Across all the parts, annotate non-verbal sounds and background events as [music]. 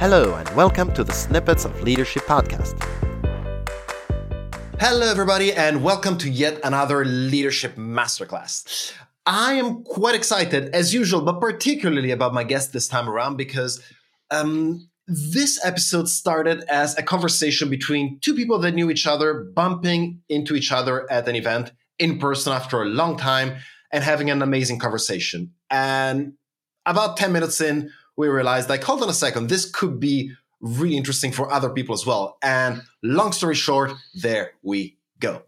Hello, and welcome to the Snippets of Leadership podcast. Hello, everybody, and welcome to yet another leadership masterclass. I am quite excited, as usual, but particularly about my guest this time around because um, this episode started as a conversation between two people that knew each other, bumping into each other at an event in person after a long time and having an amazing conversation. And about 10 minutes in, we realized like, hold on a second, this could be really interesting for other people as well. And long story short, there we go.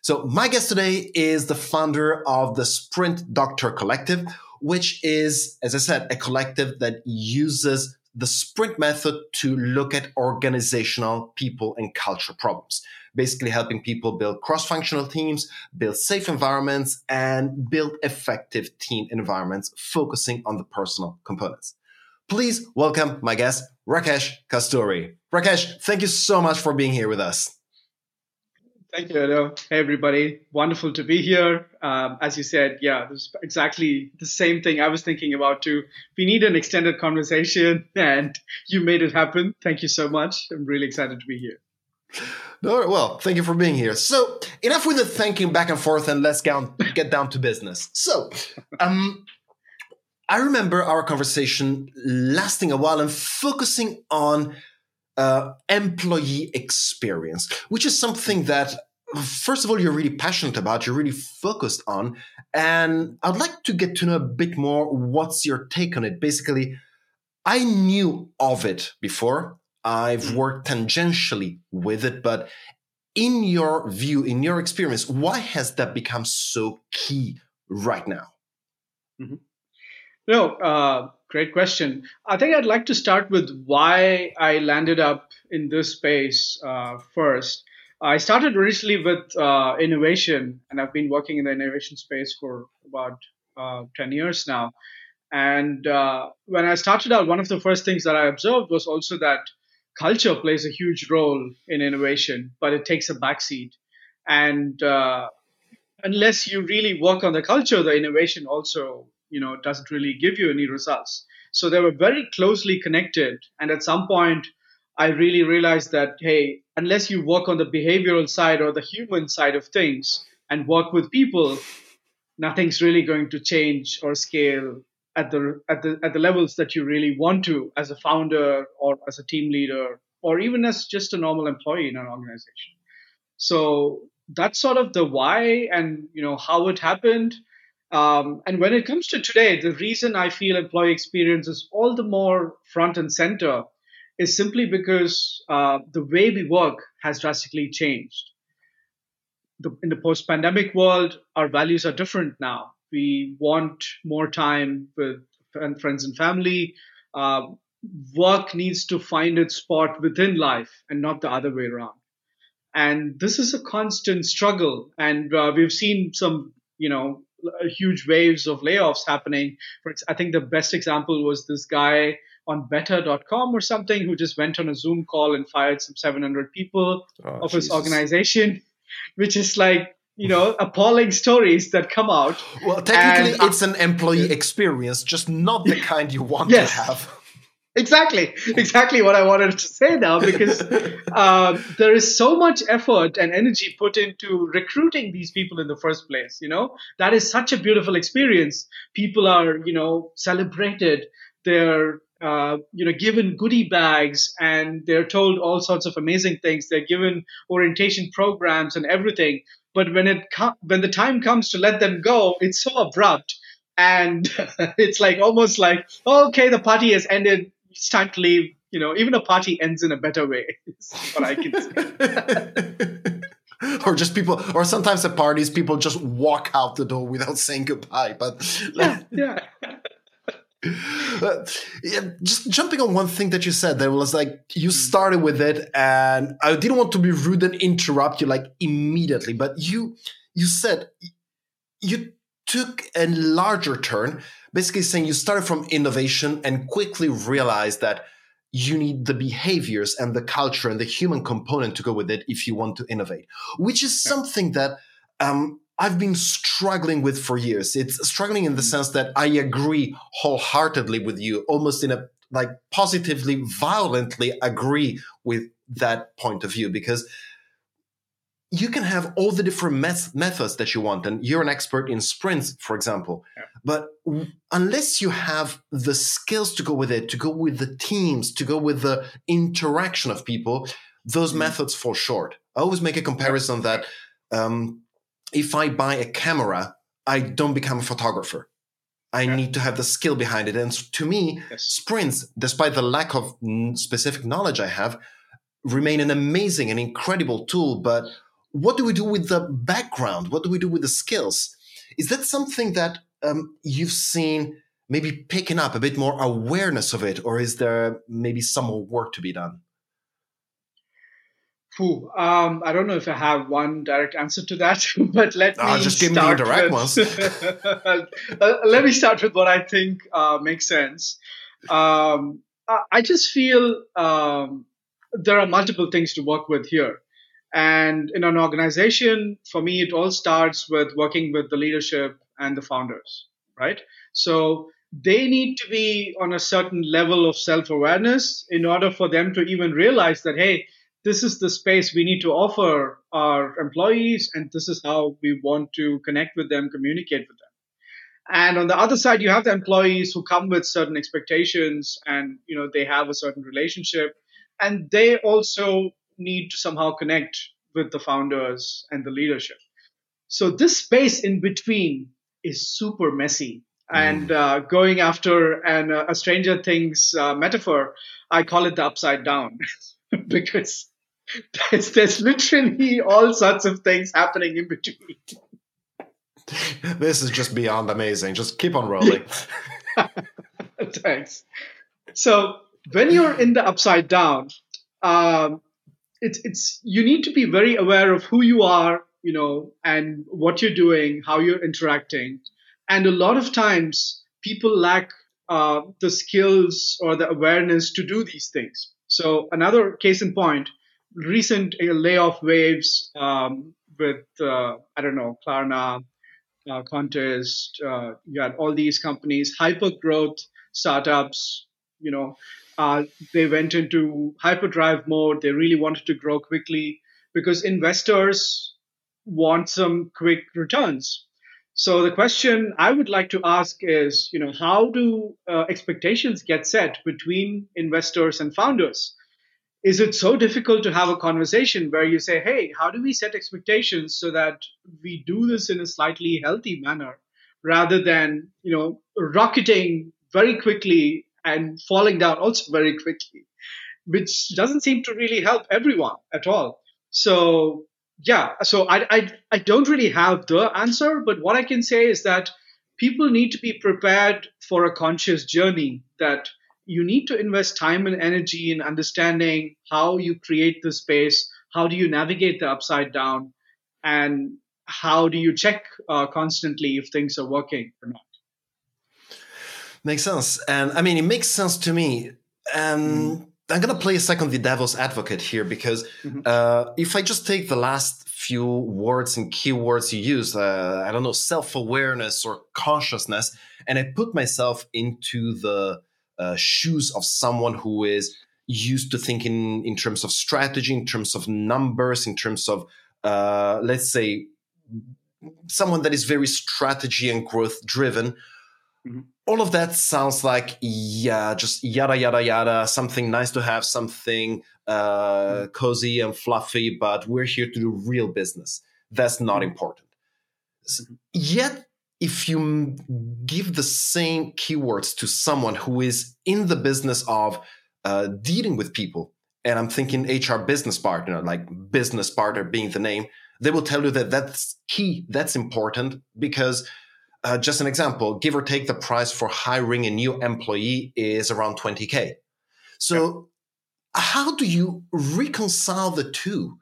So my guest today is the founder of the Sprint Doctor Collective, which is, as I said, a collective that uses the sprint method to look at organizational people and culture problems basically helping people build cross-functional teams build safe environments and build effective team environments focusing on the personal components please welcome my guest, Rakesh Kasturi. Rakesh, thank you so much for being here with us. Thank you, Edo. Hey, everybody. Wonderful to be here. Um, as you said, yeah, this is exactly the same thing I was thinking about too. We need an extended conversation, [laughs] and you made it happen. Thank you so much. I'm really excited to be here. No, well, thank you for being here. So, enough with the thanking back and forth, and let's get down to business. So, um, I remember our conversation lasting a while and focusing on uh, employee experience, which is something that, first of all, you're really passionate about, you're really focused on. And I'd like to get to know a bit more what's your take on it. Basically, I knew of it before, I've mm-hmm. worked tangentially with it, but in your view, in your experience, why has that become so key right now? Mm-hmm. No, uh, great question. I think I'd like to start with why I landed up in this space uh, first. I started originally with uh, innovation, and I've been working in the innovation space for about uh, 10 years now. And uh, when I started out, one of the first things that I observed was also that culture plays a huge role in innovation, but it takes a backseat. And uh, unless you really work on the culture, the innovation also you know it doesn't really give you any results. So they were very closely connected. And at some point i really realized that hey unless you work on the behavioral side or the human side of things and work with people nothing's really going to change or scale at the at the at the levels that you really want to as a founder or as a team leader or even as just a normal employee in an organization. So that's sort of the why and you know how it happened um, and when it comes to today, the reason I feel employee experience is all the more front and center is simply because uh, the way we work has drastically changed. The, in the post pandemic world, our values are different now. We want more time with friends and family. Uh, work needs to find its spot within life and not the other way around. And this is a constant struggle. And uh, we've seen some, you know, Uh, huge waves of layoffs happening. I think the best example was this guy on better.com or something who just went on a Zoom call and fired some 700 people oh, of Jesus. his organization, which is like, you know, appalling stories that come out. Well, technically, and, it's an employee experience, just not the kind you want yes. to have exactly. Exactly what i wanted to say now because uh, [laughs] there is so much effort and energy put into recruiting these people in the first place you know? That is such a beautiful experience. People are you know celebrated. They're uh, you know given goodie bags and they're told all sorts of amazing things. They're given orientation programs and everything. But when it com- when the time comes to let them go it's so abrupt and [laughs] it's like almost like okay the party has ended it's time to leave. You know, even a party ends in a better way. [laughs] Is what I can say. [laughs] or just people, or sometimes at parties, people just walk out the door without saying goodbye. But yeah, yeah. Uh, [laughs] yeah, just jumping on one thing that you said, there was like you started with it, and I didn't want to be rude and interrupt you like immediately, but you you said you took a larger turn basically saying you started from innovation and quickly realized that you need the behaviors and the culture and the human component to go with it if you want to innovate, which is something that um, I've been struggling with for years. It's struggling in the mm. sense that I agree wholeheartedly with you, almost in a like positively, violently agree with that point of view because you can have all the different met- methods that you want and you're an expert in sprints for example yeah. but w- unless you have the skills to go with it to go with the teams to go with the interaction of people those mm-hmm. methods fall short i always make a comparison that um, if i buy a camera i don't become a photographer I yeah. need to have the skill behind it. And to me, yes. sprints, despite the lack of specific knowledge I have, remain an amazing and incredible tool. But what do we do with the background? What do we do with the skills? Is that something that um, you've seen maybe picking up a bit more awareness of it, or is there maybe some more work to be done? Ooh, um, I don't know if I have one direct answer to that, [laughs] but let oh, me just give me the direct with, ones. [laughs] uh, let me start with what I think uh, makes sense. Um, I just feel um, there are multiple things to work with here. And in an organization, for me, it all starts with working with the leadership and the founders, right? So they need to be on a certain level of self awareness in order for them to even realize that, hey, this is the space we need to offer our employees, and this is how we want to connect with them, communicate with them. And on the other side, you have the employees who come with certain expectations and you know they have a certain relationship and they also need to somehow connect with the founders and the leadership. So this space in between is super messy. Mm. And uh, going after an, uh, a Stranger Things uh, metaphor, I call it the upside down [laughs] because there's, there's literally all sorts of things happening in between. [laughs] This is just beyond amazing. Just keep on rolling. [laughs] Thanks. So when you're in the upside down, um, it's it's you need to be very aware of who you are, you know, and what you're doing, how you're interacting, and a lot of times people lack uh, the skills or the awareness to do these things. So another case in point, recent uh, layoff waves um, with uh, I don't know Klarna, uh, Contest, uh, you had all these companies, hyper growth startups, you know, uh, they went into hyperdrive mode. They really wanted to grow quickly because investors want some quick returns. So the question I would like to ask is, you know, how do uh, expectations get set between investors and founders? Is it so difficult to have a conversation where you say, "Hey, how do we set expectations so that we do this in a slightly healthy manner, rather than you know rocketing very quickly and falling down also very quickly, which doesn't seem to really help everyone at all. So yeah, so I, I, I don't really have the answer, but what I can say is that people need to be prepared for a conscious journey that you need to invest time and energy in understanding how you create the space, how do you navigate the upside down, and how do you check uh, constantly if things are working or not. Makes sense. And I mean, it makes sense to me. And mm. I'm going to play a second the devil's advocate here because mm-hmm. uh, if I just take the last few words and keywords you use, uh, I don't know, self awareness or consciousness, and I put myself into the uh, shoes of someone who is used to thinking in terms of strategy, in terms of numbers, in terms of, uh, let's say, someone that is very strategy and growth driven. Mm-hmm all of that sounds like yeah just yada yada yada something nice to have something uh, mm. cozy and fluffy but we're here to do real business that's not mm. important mm-hmm. yet if you give the same keywords to someone who is in the business of uh, dealing with people and i'm thinking hr business partner like business partner being the name they will tell you that that's key that's important because uh, just an example, give or take the price for hiring a new employee is around 20K. So, yeah. how do you reconcile the two?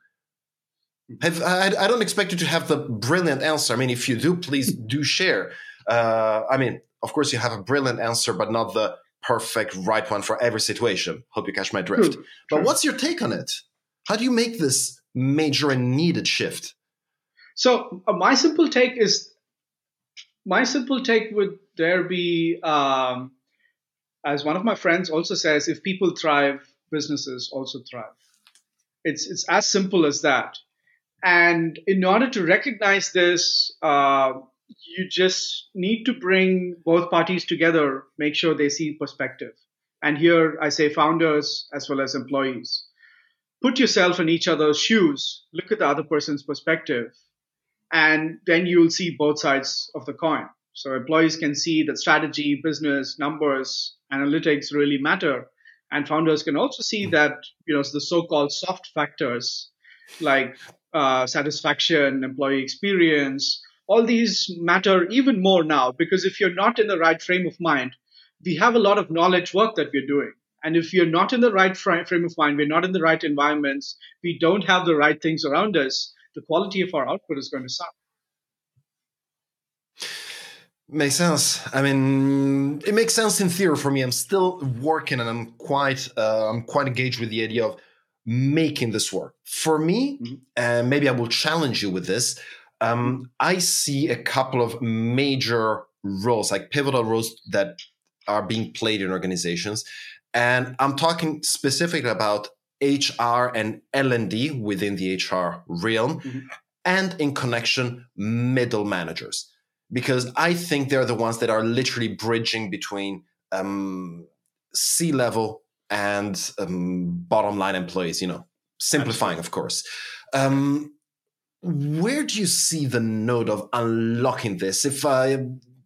Have, I, I, don't expect you to have the brilliant answer. I mean, if you do, please [laughs] do share. Uh, I mean, of course, you have a brilliant answer, but not the perfect right one for every situation. Hope you catch my drift. True, but true. what's your take on it? How do you make this major and needed shift? So, uh, my simple take is my simple take would there be um, as one of my friends also says, if people thrive, businesses also thrive. It's it's as simple as that. And in order to recognize this, uh, you just need to bring both parties together, make sure they see perspective. And here I say founders as well as employees. Put yourself in each other's shoes, look at the other person's perspective, and then you'll see both sides of the coin. So employees can see that strategy, business, numbers, analytics really matter. And founders can also see that, you know, the so-called soft factors like uh, satisfaction, employee experience, all these matter even more now because if you're not in the right frame of mind, we have a lot of knowledge work that we're doing. And if you're not in the right frame of mind, we're not in the right environments, we don't have the right things around us, the quality of our output is going to suffer. Makes sense. I mean, it makes sense in theory for me. I'm still working, and I'm quite, uh, I'm quite engaged with the idea of making this work. For me, mm-hmm. and maybe I will challenge you with this. Um, I see a couple of major roles, like pivotal roles that are being played in organizations, and I'm talking specifically about HR and L&D within the HR realm, mm-hmm. and in connection middle managers, because I think they're the ones that are literally bridging between um, C level and um, bottom line employees. You know, simplifying, of course. Um, where do you see the node of unlocking this? If uh,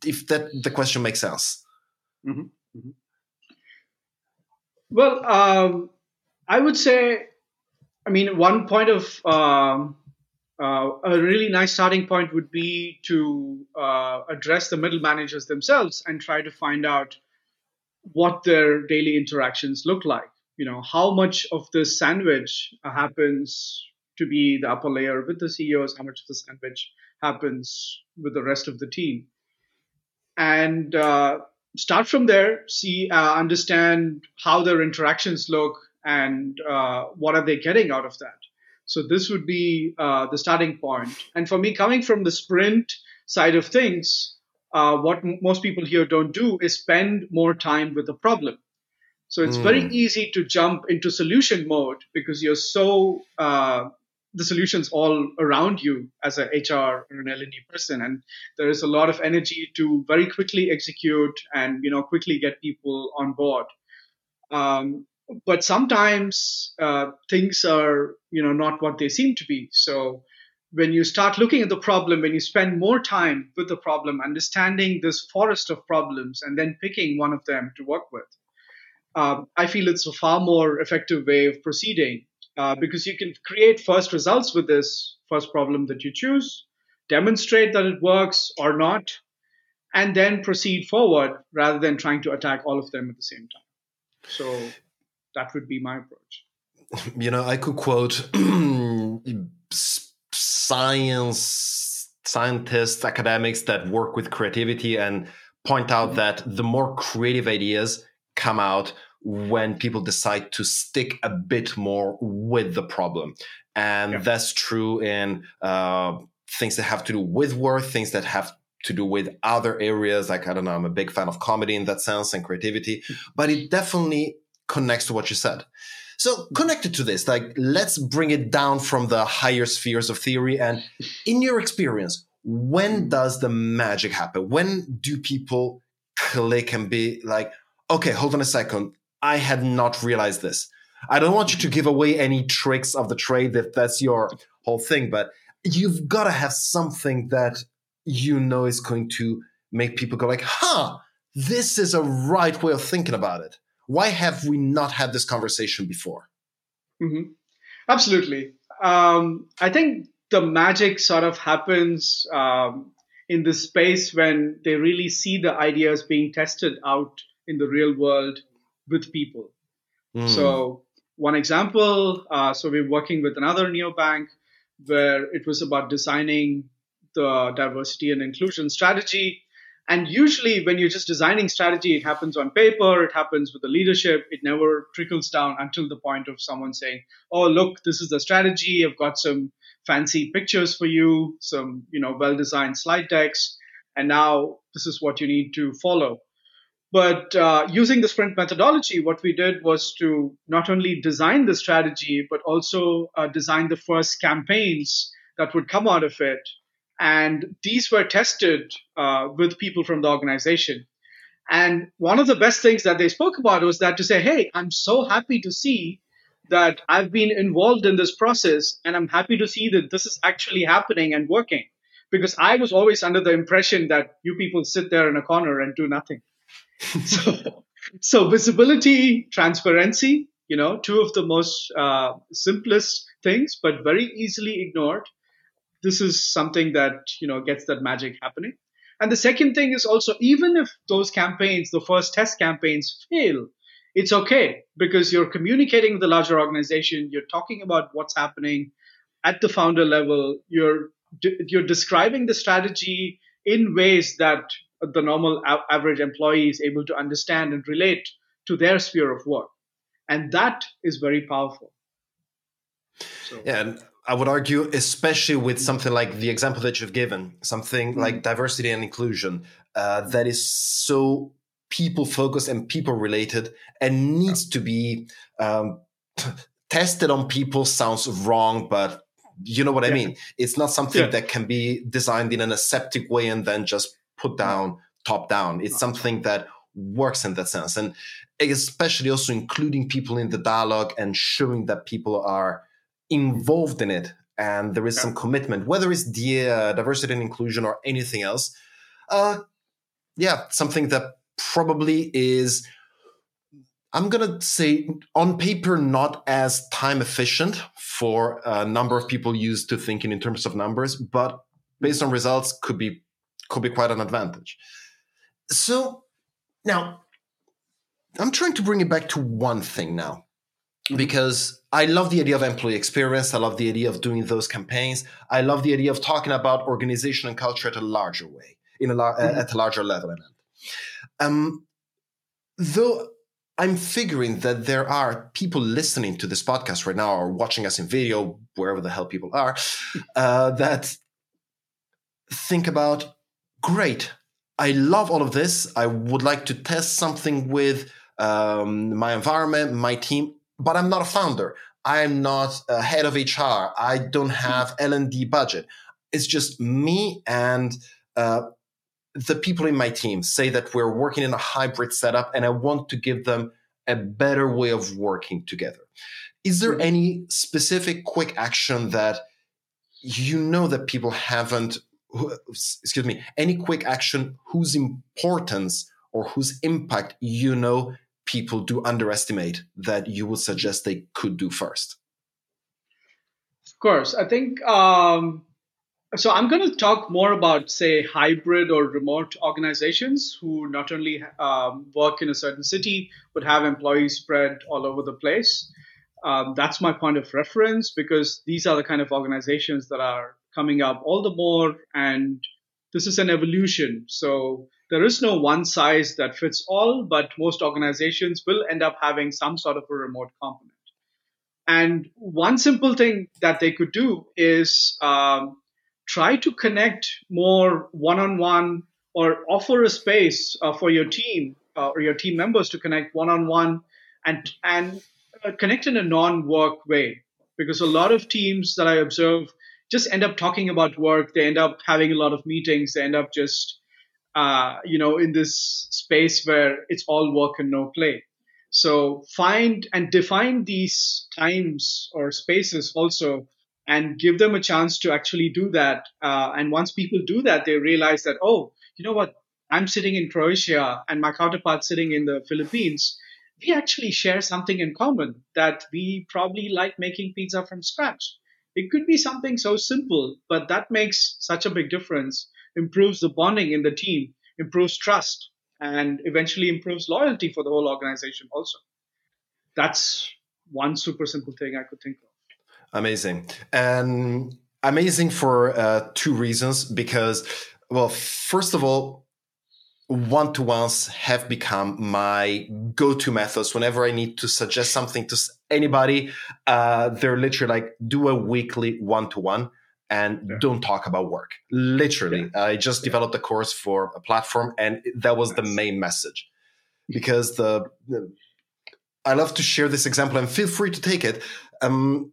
if that the question makes sense. Mm-hmm. Mm-hmm. Well, um, I would say, I mean, one point of um, uh, a really nice starting point would be to uh, address the middle managers themselves and try to find out what their daily interactions look like. You know, how much of this sandwich happens to be the upper layer with the CEOs, how much of the sandwich happens with the rest of the team. And uh, start from there, see, uh, understand how their interactions look and uh, what are they getting out of that. So this would be uh, the starting point. And for me, coming from the sprint side of things, uh, what m- most people here don't do is spend more time with the problem. So it's mm. very hmm. easy to jump into solution mode because you're so uh, the solutions all around you as a HR or an L&D person, and there is a lot of energy to very quickly execute and you know quickly get people on board. Um, but sometimes uh, things are you know not what they seem to be. So when you start looking at the problem, when you spend more time with the problem, understanding this forest of problems, and then picking one of them to work with, uh, I feel it's a far more effective way of proceeding uh, because you can create first results with this first problem that you choose, demonstrate that it works or not, and then proceed forward rather than trying to attack all of them at the same time. So that would be my approach. [laughs] You know, I could quote [clears throat] science scientists, academics that work with creativity and point out mm-hmm. that the more creative ideas come out, when people decide to stick a bit more with the problem. And yeah. that's true in uh, things that have to do with work, things that have to do with other areas. Like, I don't know, I'm a big fan of comedy in that sense and creativity, but it definitely connects to what you said. So connected to this, like, let's bring it down from the higher spheres of theory. And in your experience, when does the magic happen? When do people click and be like, okay, hold on a second. I had not realized this. I don't want you to give away any tricks of the trade if that's your whole thing, but you've got to have something that you know is going to make people go like, huh, this is a right way of thinking about it. Why have we not had this conversation before? Mm-hmm. Absolutely. Um, I think the magic sort of happens um, in the space when they really see the ideas being tested out in the real world with people. Mm. So one example, uh, so we're working with another neobank where it was about designing the diversity and inclusion strategy. And usually, when you're just designing strategy, it happens on paper, it happens with the leadership, it never trickles down until the point of someone saying, Oh, look, this is the strategy. I've got some fancy pictures for you, some you know well designed slide decks, and now this is what you need to follow. But uh, using the sprint methodology, what we did was to not only design the strategy, but also uh, design the first campaigns that would come out of it. And these were tested uh, with people from the organization. And one of the best things that they spoke about was that to say, hey, I'm so happy to see that I've been involved in this process and I'm happy to see that this is actually happening and working. Because I was always under the impression that you people sit there in a corner and do nothing. [laughs] so, so visibility, transparency, you know, two of the most uh, simplest things, but very easily ignored. This is something that, you know, gets that magic happening. And the second thing is also, even if those campaigns, the first test campaigns fail, it's okay because you're communicating with the larger organization. You're talking about what's happening at the founder level. You're you're describing the strategy in ways that the normal average employee is able to understand and relate to their sphere of work, and that is very powerful. So. Yeah, and I would argue, especially with something like the example that you've given, something mm-hmm. like diversity and inclusion, uh, that is so people focused and people related and needs to be um, [laughs] tested on people sounds wrong, but you know what I mean? It's not something yeah. that can be designed in an aseptic way and then just put down top down. It's something that works in that sense. And especially also including people in the dialogue and showing that people are involved in it and there is some commitment, whether it's the uh, diversity and inclusion or anything else. Uh, yeah, something that probably is I'm going to say on paper, not as time efficient for a number of people used to thinking in terms of numbers, but based on results could be, could be quite an advantage. So now I'm trying to bring it back to one thing now. Because I love the idea of employee experience. I love the idea of doing those campaigns. I love the idea of talking about organization and culture at a larger way, in a mm-hmm. at a larger level. Um, though I'm figuring that there are people listening to this podcast right now or watching us in video, wherever the hell people are, uh, that think about, great, I love all of this. I would like to test something with um, my environment, my team, but I'm not a founder. I'm not a head of HR. I don't have L&D budget. It's just me and uh, the people in my team say that we're working in a hybrid setup and I want to give them a better way of working together. Is there mm-hmm. any specific quick action that you know that people haven't, excuse me, any quick action whose importance or whose impact you know people do underestimate that you would suggest they could do first? Of course. I think um, so I'm going to talk more about, say, hybrid or remote organizations who not only um, work in a certain city, but have employees spread all over the place. Um, that's my point of reference because these are the kind of organizations that are coming up all the more. And this is an evolution. So there is no one size that fits all, but most organizations will end up having some sort of a remote component. And one simple thing that they could do is um, try to connect more one-on-one or offer a space uh, for your team uh, or your team members to connect one-on-one and and uh, connect in a non-work way. Because a lot of teams that i observe just end up talking about work. They end up having a lot of meetings. They end up just uh, you know in this space where it's all work and no play so find and define these times or spaces also and give them a chance to actually do that. Uh, and once people do that, they realize that, oh, you know what? I'm sitting in Croatia and my counterpart sitting in the Philippines. We actually share something in common that we probably like making pizza from scratch. It could be something so simple, but that makes such a big difference, improves the bonding in the team, improves trust, and eventually improves loyalty for the whole organization also. That's one super simple thing I could think of. Amazing. And amazing for uh, two reasons. Because, well, first of all, one to ones have become my go to methods whenever I need to suggest something to anybody. Uh, they're literally like, do a weekly one to one and yeah. don't talk about work. Literally. Yeah. I just developed a course for a platform, and that was nice. the main message. because the, the I love to share this example and feel free to take it. Um,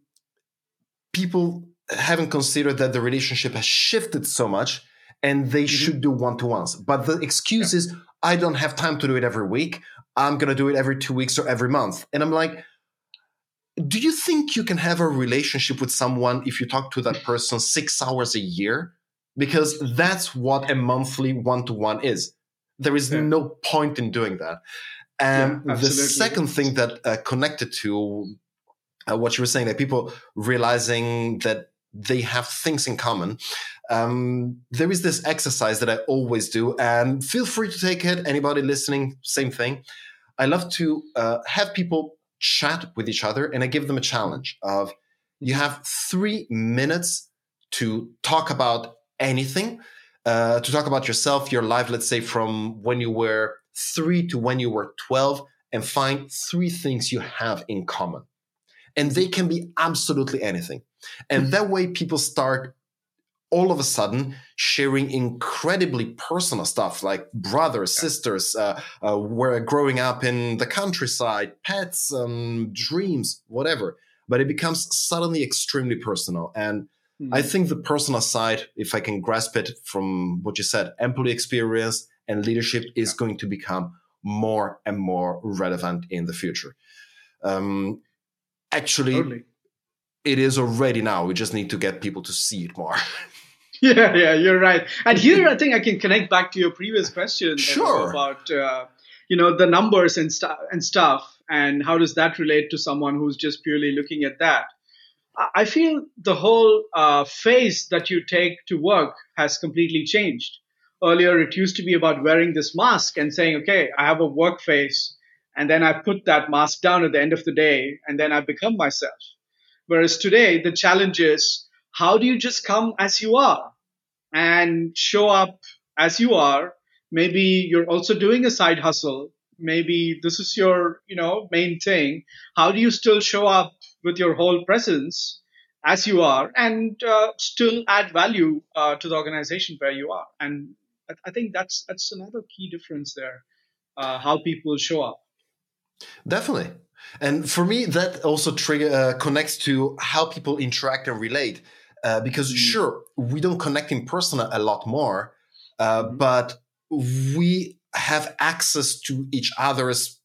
people haven't considered that the relationship has shifted so much and they mm-hmm. should do one to ones. But the excuse yeah. is, I don't have time to do it every week. I'm going to do it every two weeks or every month. And I'm like, do you think you can have a relationship with someone if you talk to that person six hours a year? Because that's what a monthly one to one is. There is yeah. no point in doing that. And yeah, the second thing that uh, connected to uh, what you were saying, that people realizing that they have things in common. Um, there is this exercise that I always do, and feel free to take it. Anybody listening, same thing. I love to uh, have people chat with each other, and I give them a challenge of you have three minutes to talk about anything, uh, to talk about yourself, your life, let's say from when you were three to when you were 12, and find three things you have in common. And they can be absolutely anything. And that way, people start all of a sudden sharing incredibly personal stuff like brothers, sisters, uh, uh, were growing up in the countryside, pets, um, dreams, whatever. But it becomes suddenly extremely personal. And mm-hmm. I think the personal side, if I can grasp it from what you said, employee experience and leadership is yeah. going to become more and more relevant in the future. Um, actually, totally it is already now. We just need to get people to see it more. [laughs] [laughs] yeah, yeah, you're right. And here, I think I can connect back to your previous question sure. about uh, you know the numbers and stuff and stuff, and how does that relate to someone who's just purely looking at that. I feel the whole uh, phase that you take to work has completely changed. Earlier, it used to be about wearing this mask and saying, "Okay, I have a work face," and then I put that mask down at the end of the day, and then I become myself Whereas today, the challenge is how do you just come as you are and show up as you are? Maybe you're also doing a side hustle. Maybe this is your, you know, main thing. How do you still show up with your whole presence as you are and uh, still add value uh, to the organization where you are? And I think that's that's another key difference there. Uh, how people show up. Definitely, and for me, that also trigger uh, connects to how people interact and relate. Uh, because sure, we don't connect in person a lot more, uh, mm. but we have access to each other's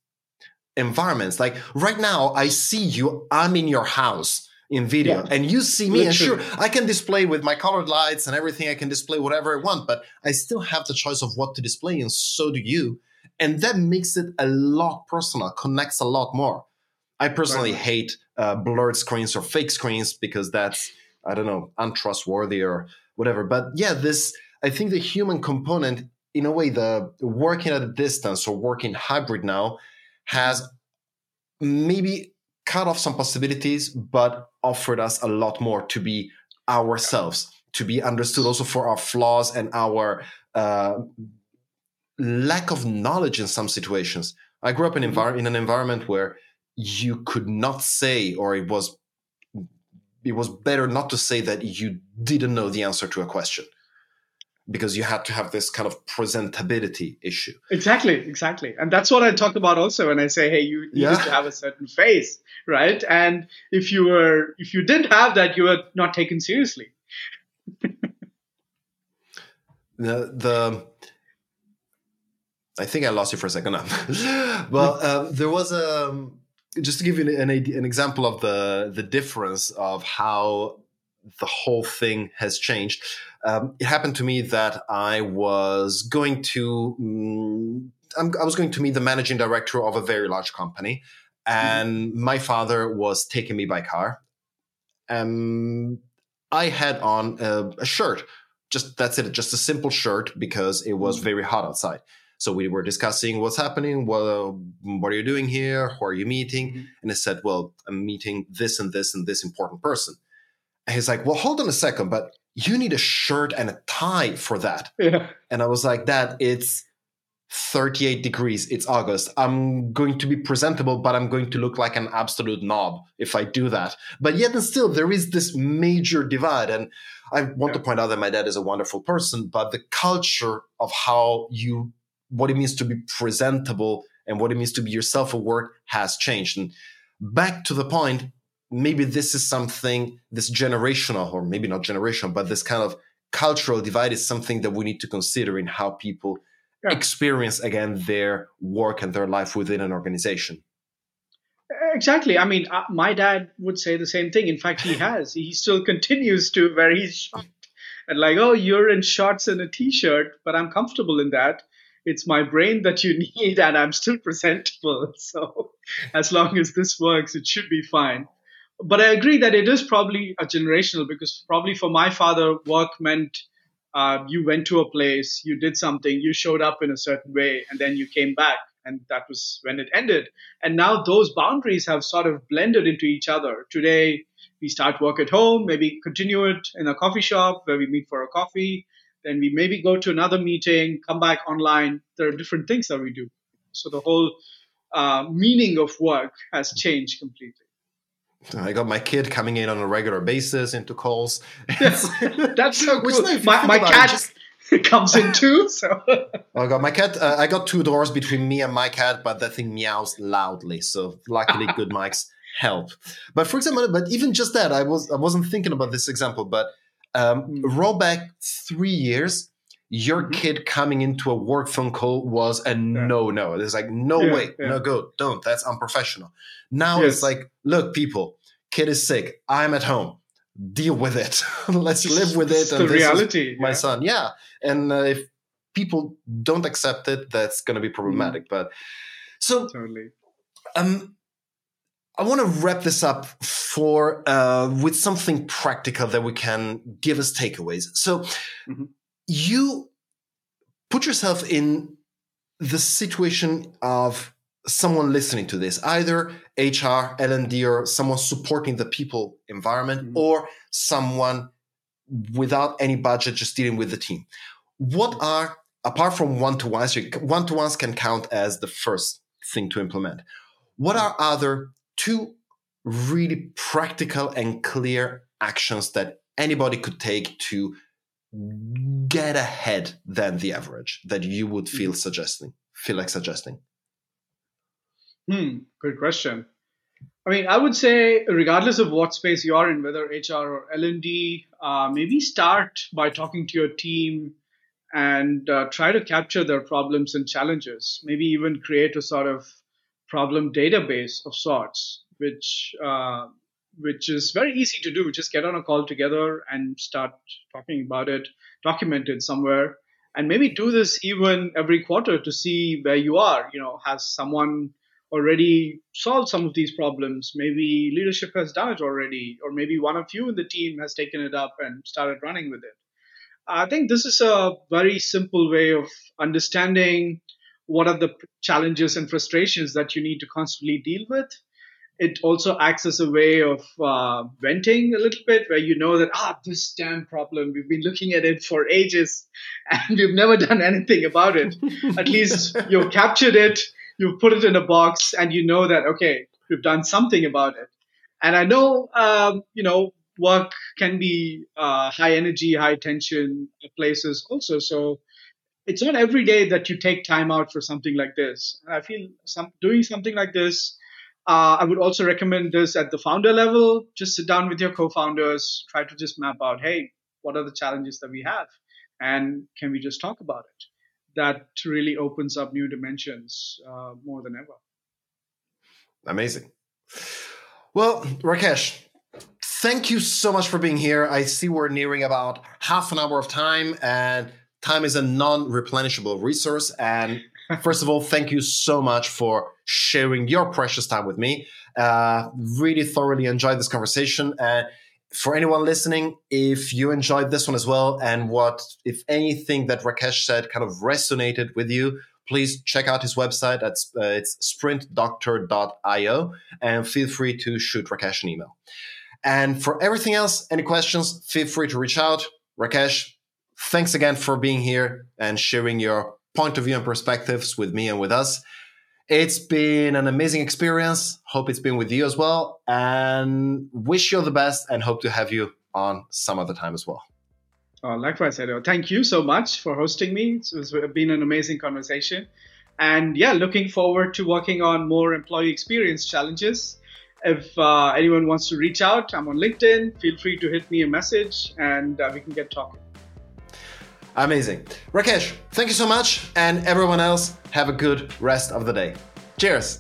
environments. Like right now, I see you. I'm in your house in video, yeah. and you see me. Literally. And sure, I can display with my colored lights and everything. I can display whatever I want, but I still have the choice of what to display, and so do you. And that makes it a lot personal, connects a lot more. I personally right. hate uh, blurred screens or fake screens because that's I don't know untrustworthy or whatever. But yeah, this I think the human component, in a way, the working at a distance or working hybrid now has maybe cut off some possibilities, but offered us a lot more to be ourselves, to be understood also for our flaws and our uh, lack of knowledge in some situations. I grew up in, mm-hmm. envir- in an environment where you could not say, or it was it was better not to say that you didn't know the answer to a question because you had to have this kind of presentability issue. Exactly, exactly. And that's what I talk about also when I say, hey, you, you yeah. to have a certain face, right? And if you were if you didn't have that, you were not taken seriously. [laughs] the the I think I lost you for a second [laughs] well, um, there was a um, just to give you an, an example of the the difference of how the whole thing has changed. Um, it happened to me that I was going to um, I was going to meet the managing director of a very large company, and mm-hmm. my father was taking me by car. Um, I had on a, a, shirt, just that's it, just a simple shirt because it was mm-hmm. very hot outside. So we were discussing what's happening. Well, what are you doing here? Who are you meeting? Mm-hmm. And I said, well, I'm meeting this and this and this important person. And he's like, well, hold on a second, but you need a shirt and a tie for that. [laughs] Yeah. And I was like, Dad, it's 38 degrees. It's August. I'm going to be presentable, but I'm going to look like an absolute knob if I do that. But yet and still, there is this major divide. And I want yeah. to point out that my dad is a wonderful person, but the culture of how you what it means to be presentable and what it means to be yourself at work has changed. And back to the point, maybe this is something, this generational, or maybe not generational, but this kind of cultural divide is something that we need to consider in how people yeah. experience again their work and their life within an organization. Exactly. I mean, uh, my dad would say the same thing. In fact, he [laughs] has. He still continues to where he's shocked and like, oh, you're in shorts and a t-shirt, but I'm comfortable in that. It's my brain that you [laughs] need, and I'm still presentable. [laughs] So, as long as this works, it should be fine. But I agree that it is probably a generational because probably for my father, work meant uh, you went to a place, you did something, you showed up in a certain way, and then you came back and that was when it ended. And now those boundaries have sort of blended into each other. Today, we start work at home, maybe continue it in a coffee shop where we meet for a coffee. Then we maybe go to another meeting, come back online. There are different things that we do. So the whole uh, meaning of work has changed completely. I got my kid coming in on a regular basis into calls. Yes, [laughs] That's so cool. My, my cat, just, [laughs] comes in too. So I got my cat. Uh, I got two doors between me and my cat, but that thing meows loudly. So luckily, good mics help. But for example, but even just that, I was I wasn't thinking about this example, but um, mm. roll back three years. Your mm-hmm. kid coming into a work phone call was a yeah. no no. There's like no yeah, way, yeah. no go, don't. That's unprofessional. Now yes. it's like, look, people, kid is sick. I'm at home deal with it. [laughs] Let's live with it. It's and the reality. my son. Yeah. And uh, if people don't accept it, that's going to be problematic. Mm. But so, totally. um, I want to wrap this up for uh, with something practical that we can give us takeaways. So, mm-hmm. you put yourself in the situation of someone listening to this, either HR, L&D, or someone supporting the people environment, mm-hmm. or someone without any budget just dealing with the team. What are, apart from one-to-ones, one-to-ones can count as the first thing to implement. What are other two really practical and clear actions that anybody could take to get ahead than the average that you would feel mm-hmm. suggesting, feel like suggesting? Hmm, good question. I mean, I would say, regardless of what space you are in, whether HR or L&D, uh, maybe start by talking to your team and uh, try to capture their problems and challenges. Maybe even create a sort of problem database of sorts, which uh, which is very easy to do. Just get on a call together and start talking about it, document it somewhere, and maybe do this even every quarter to see where you are. You know, has someone already solved some of these problems. Maybe leadership has done it already, or maybe one of you in the team has taken it up and started running with it. I think this is a very simple way of understanding what are the challenges and frustrations that you need to constantly deal with. It also acts as a way of uh, venting a little bit, where you know that, ah, this damn problem, we've been looking at it for ages [laughs] and we've never done anything about it. at [laughs] least you've captured it you've put it in a box and you know that okay we've done something about it and i know um, you know work can be uh, high energy high tension places also so it's not every day that you take time out for something like this and i feel some doing something like this uh, i would also recommend this at the founder level just sit down with your co-founders try to just map out hey what are the challenges that we have and can we just talk about it that really opens up new dimensions uh, more than ever. Amazing. Well, Rakesh, thank you so much for being here. I see we're nearing about half an hour of time, and time is a non replenishable resource. And first of all, thank you so much for sharing your precious time with me. Uh, really thoroughly enjoyed this conversation. And for anyone listening, if you enjoyed this one as well, and what, if anything that Rakesh said kind of resonated with you, please check out his website. That's uh, it's sprintdoctor.io, and feel free to shoot Rakesh an email. And for everything else, any questions, feel free to reach out. Rakesh, thanks again for being here and sharing your point of view and perspectives with me and with us. It's been an amazing experience. Hope it's been with you as well. And wish you all the best and hope to have you on some other time as well. Oh, likewise, Edo. Thank you so much for hosting me. It's been an amazing conversation. And yeah, looking forward to working on more employee experience challenges. If uh, anyone wants to reach out, I'm on LinkedIn. Feel free to hit me a message and uh, we can get talking. Amazing. Rakesh, thank you so much. And everyone else, have a good rest of the day. Cheers.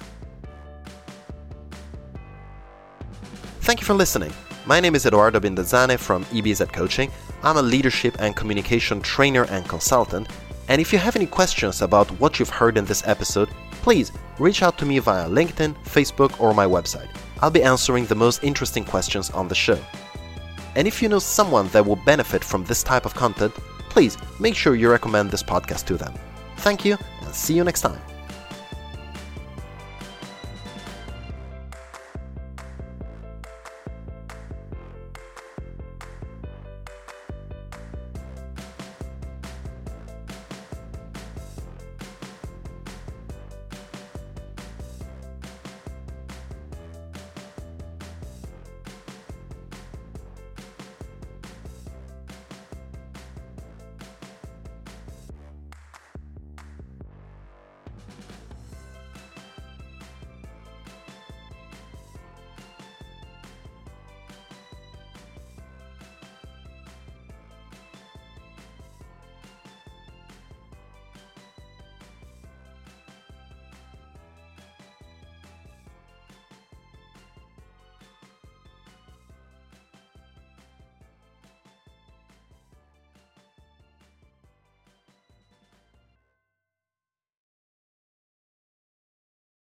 Thank you for listening. My name is Eduardo Bindazzane from EBZ Coaching. I'm a leadership and communication trainer and consultant. And if you have any questions about what you've heard in this episode, please reach out to me via LinkedIn, Facebook, or my website. I'll be answering the most interesting questions on the show. And if you know someone that will benefit from this type of content, please make sure you recommend this podcast to them. Thank you, and see you next time.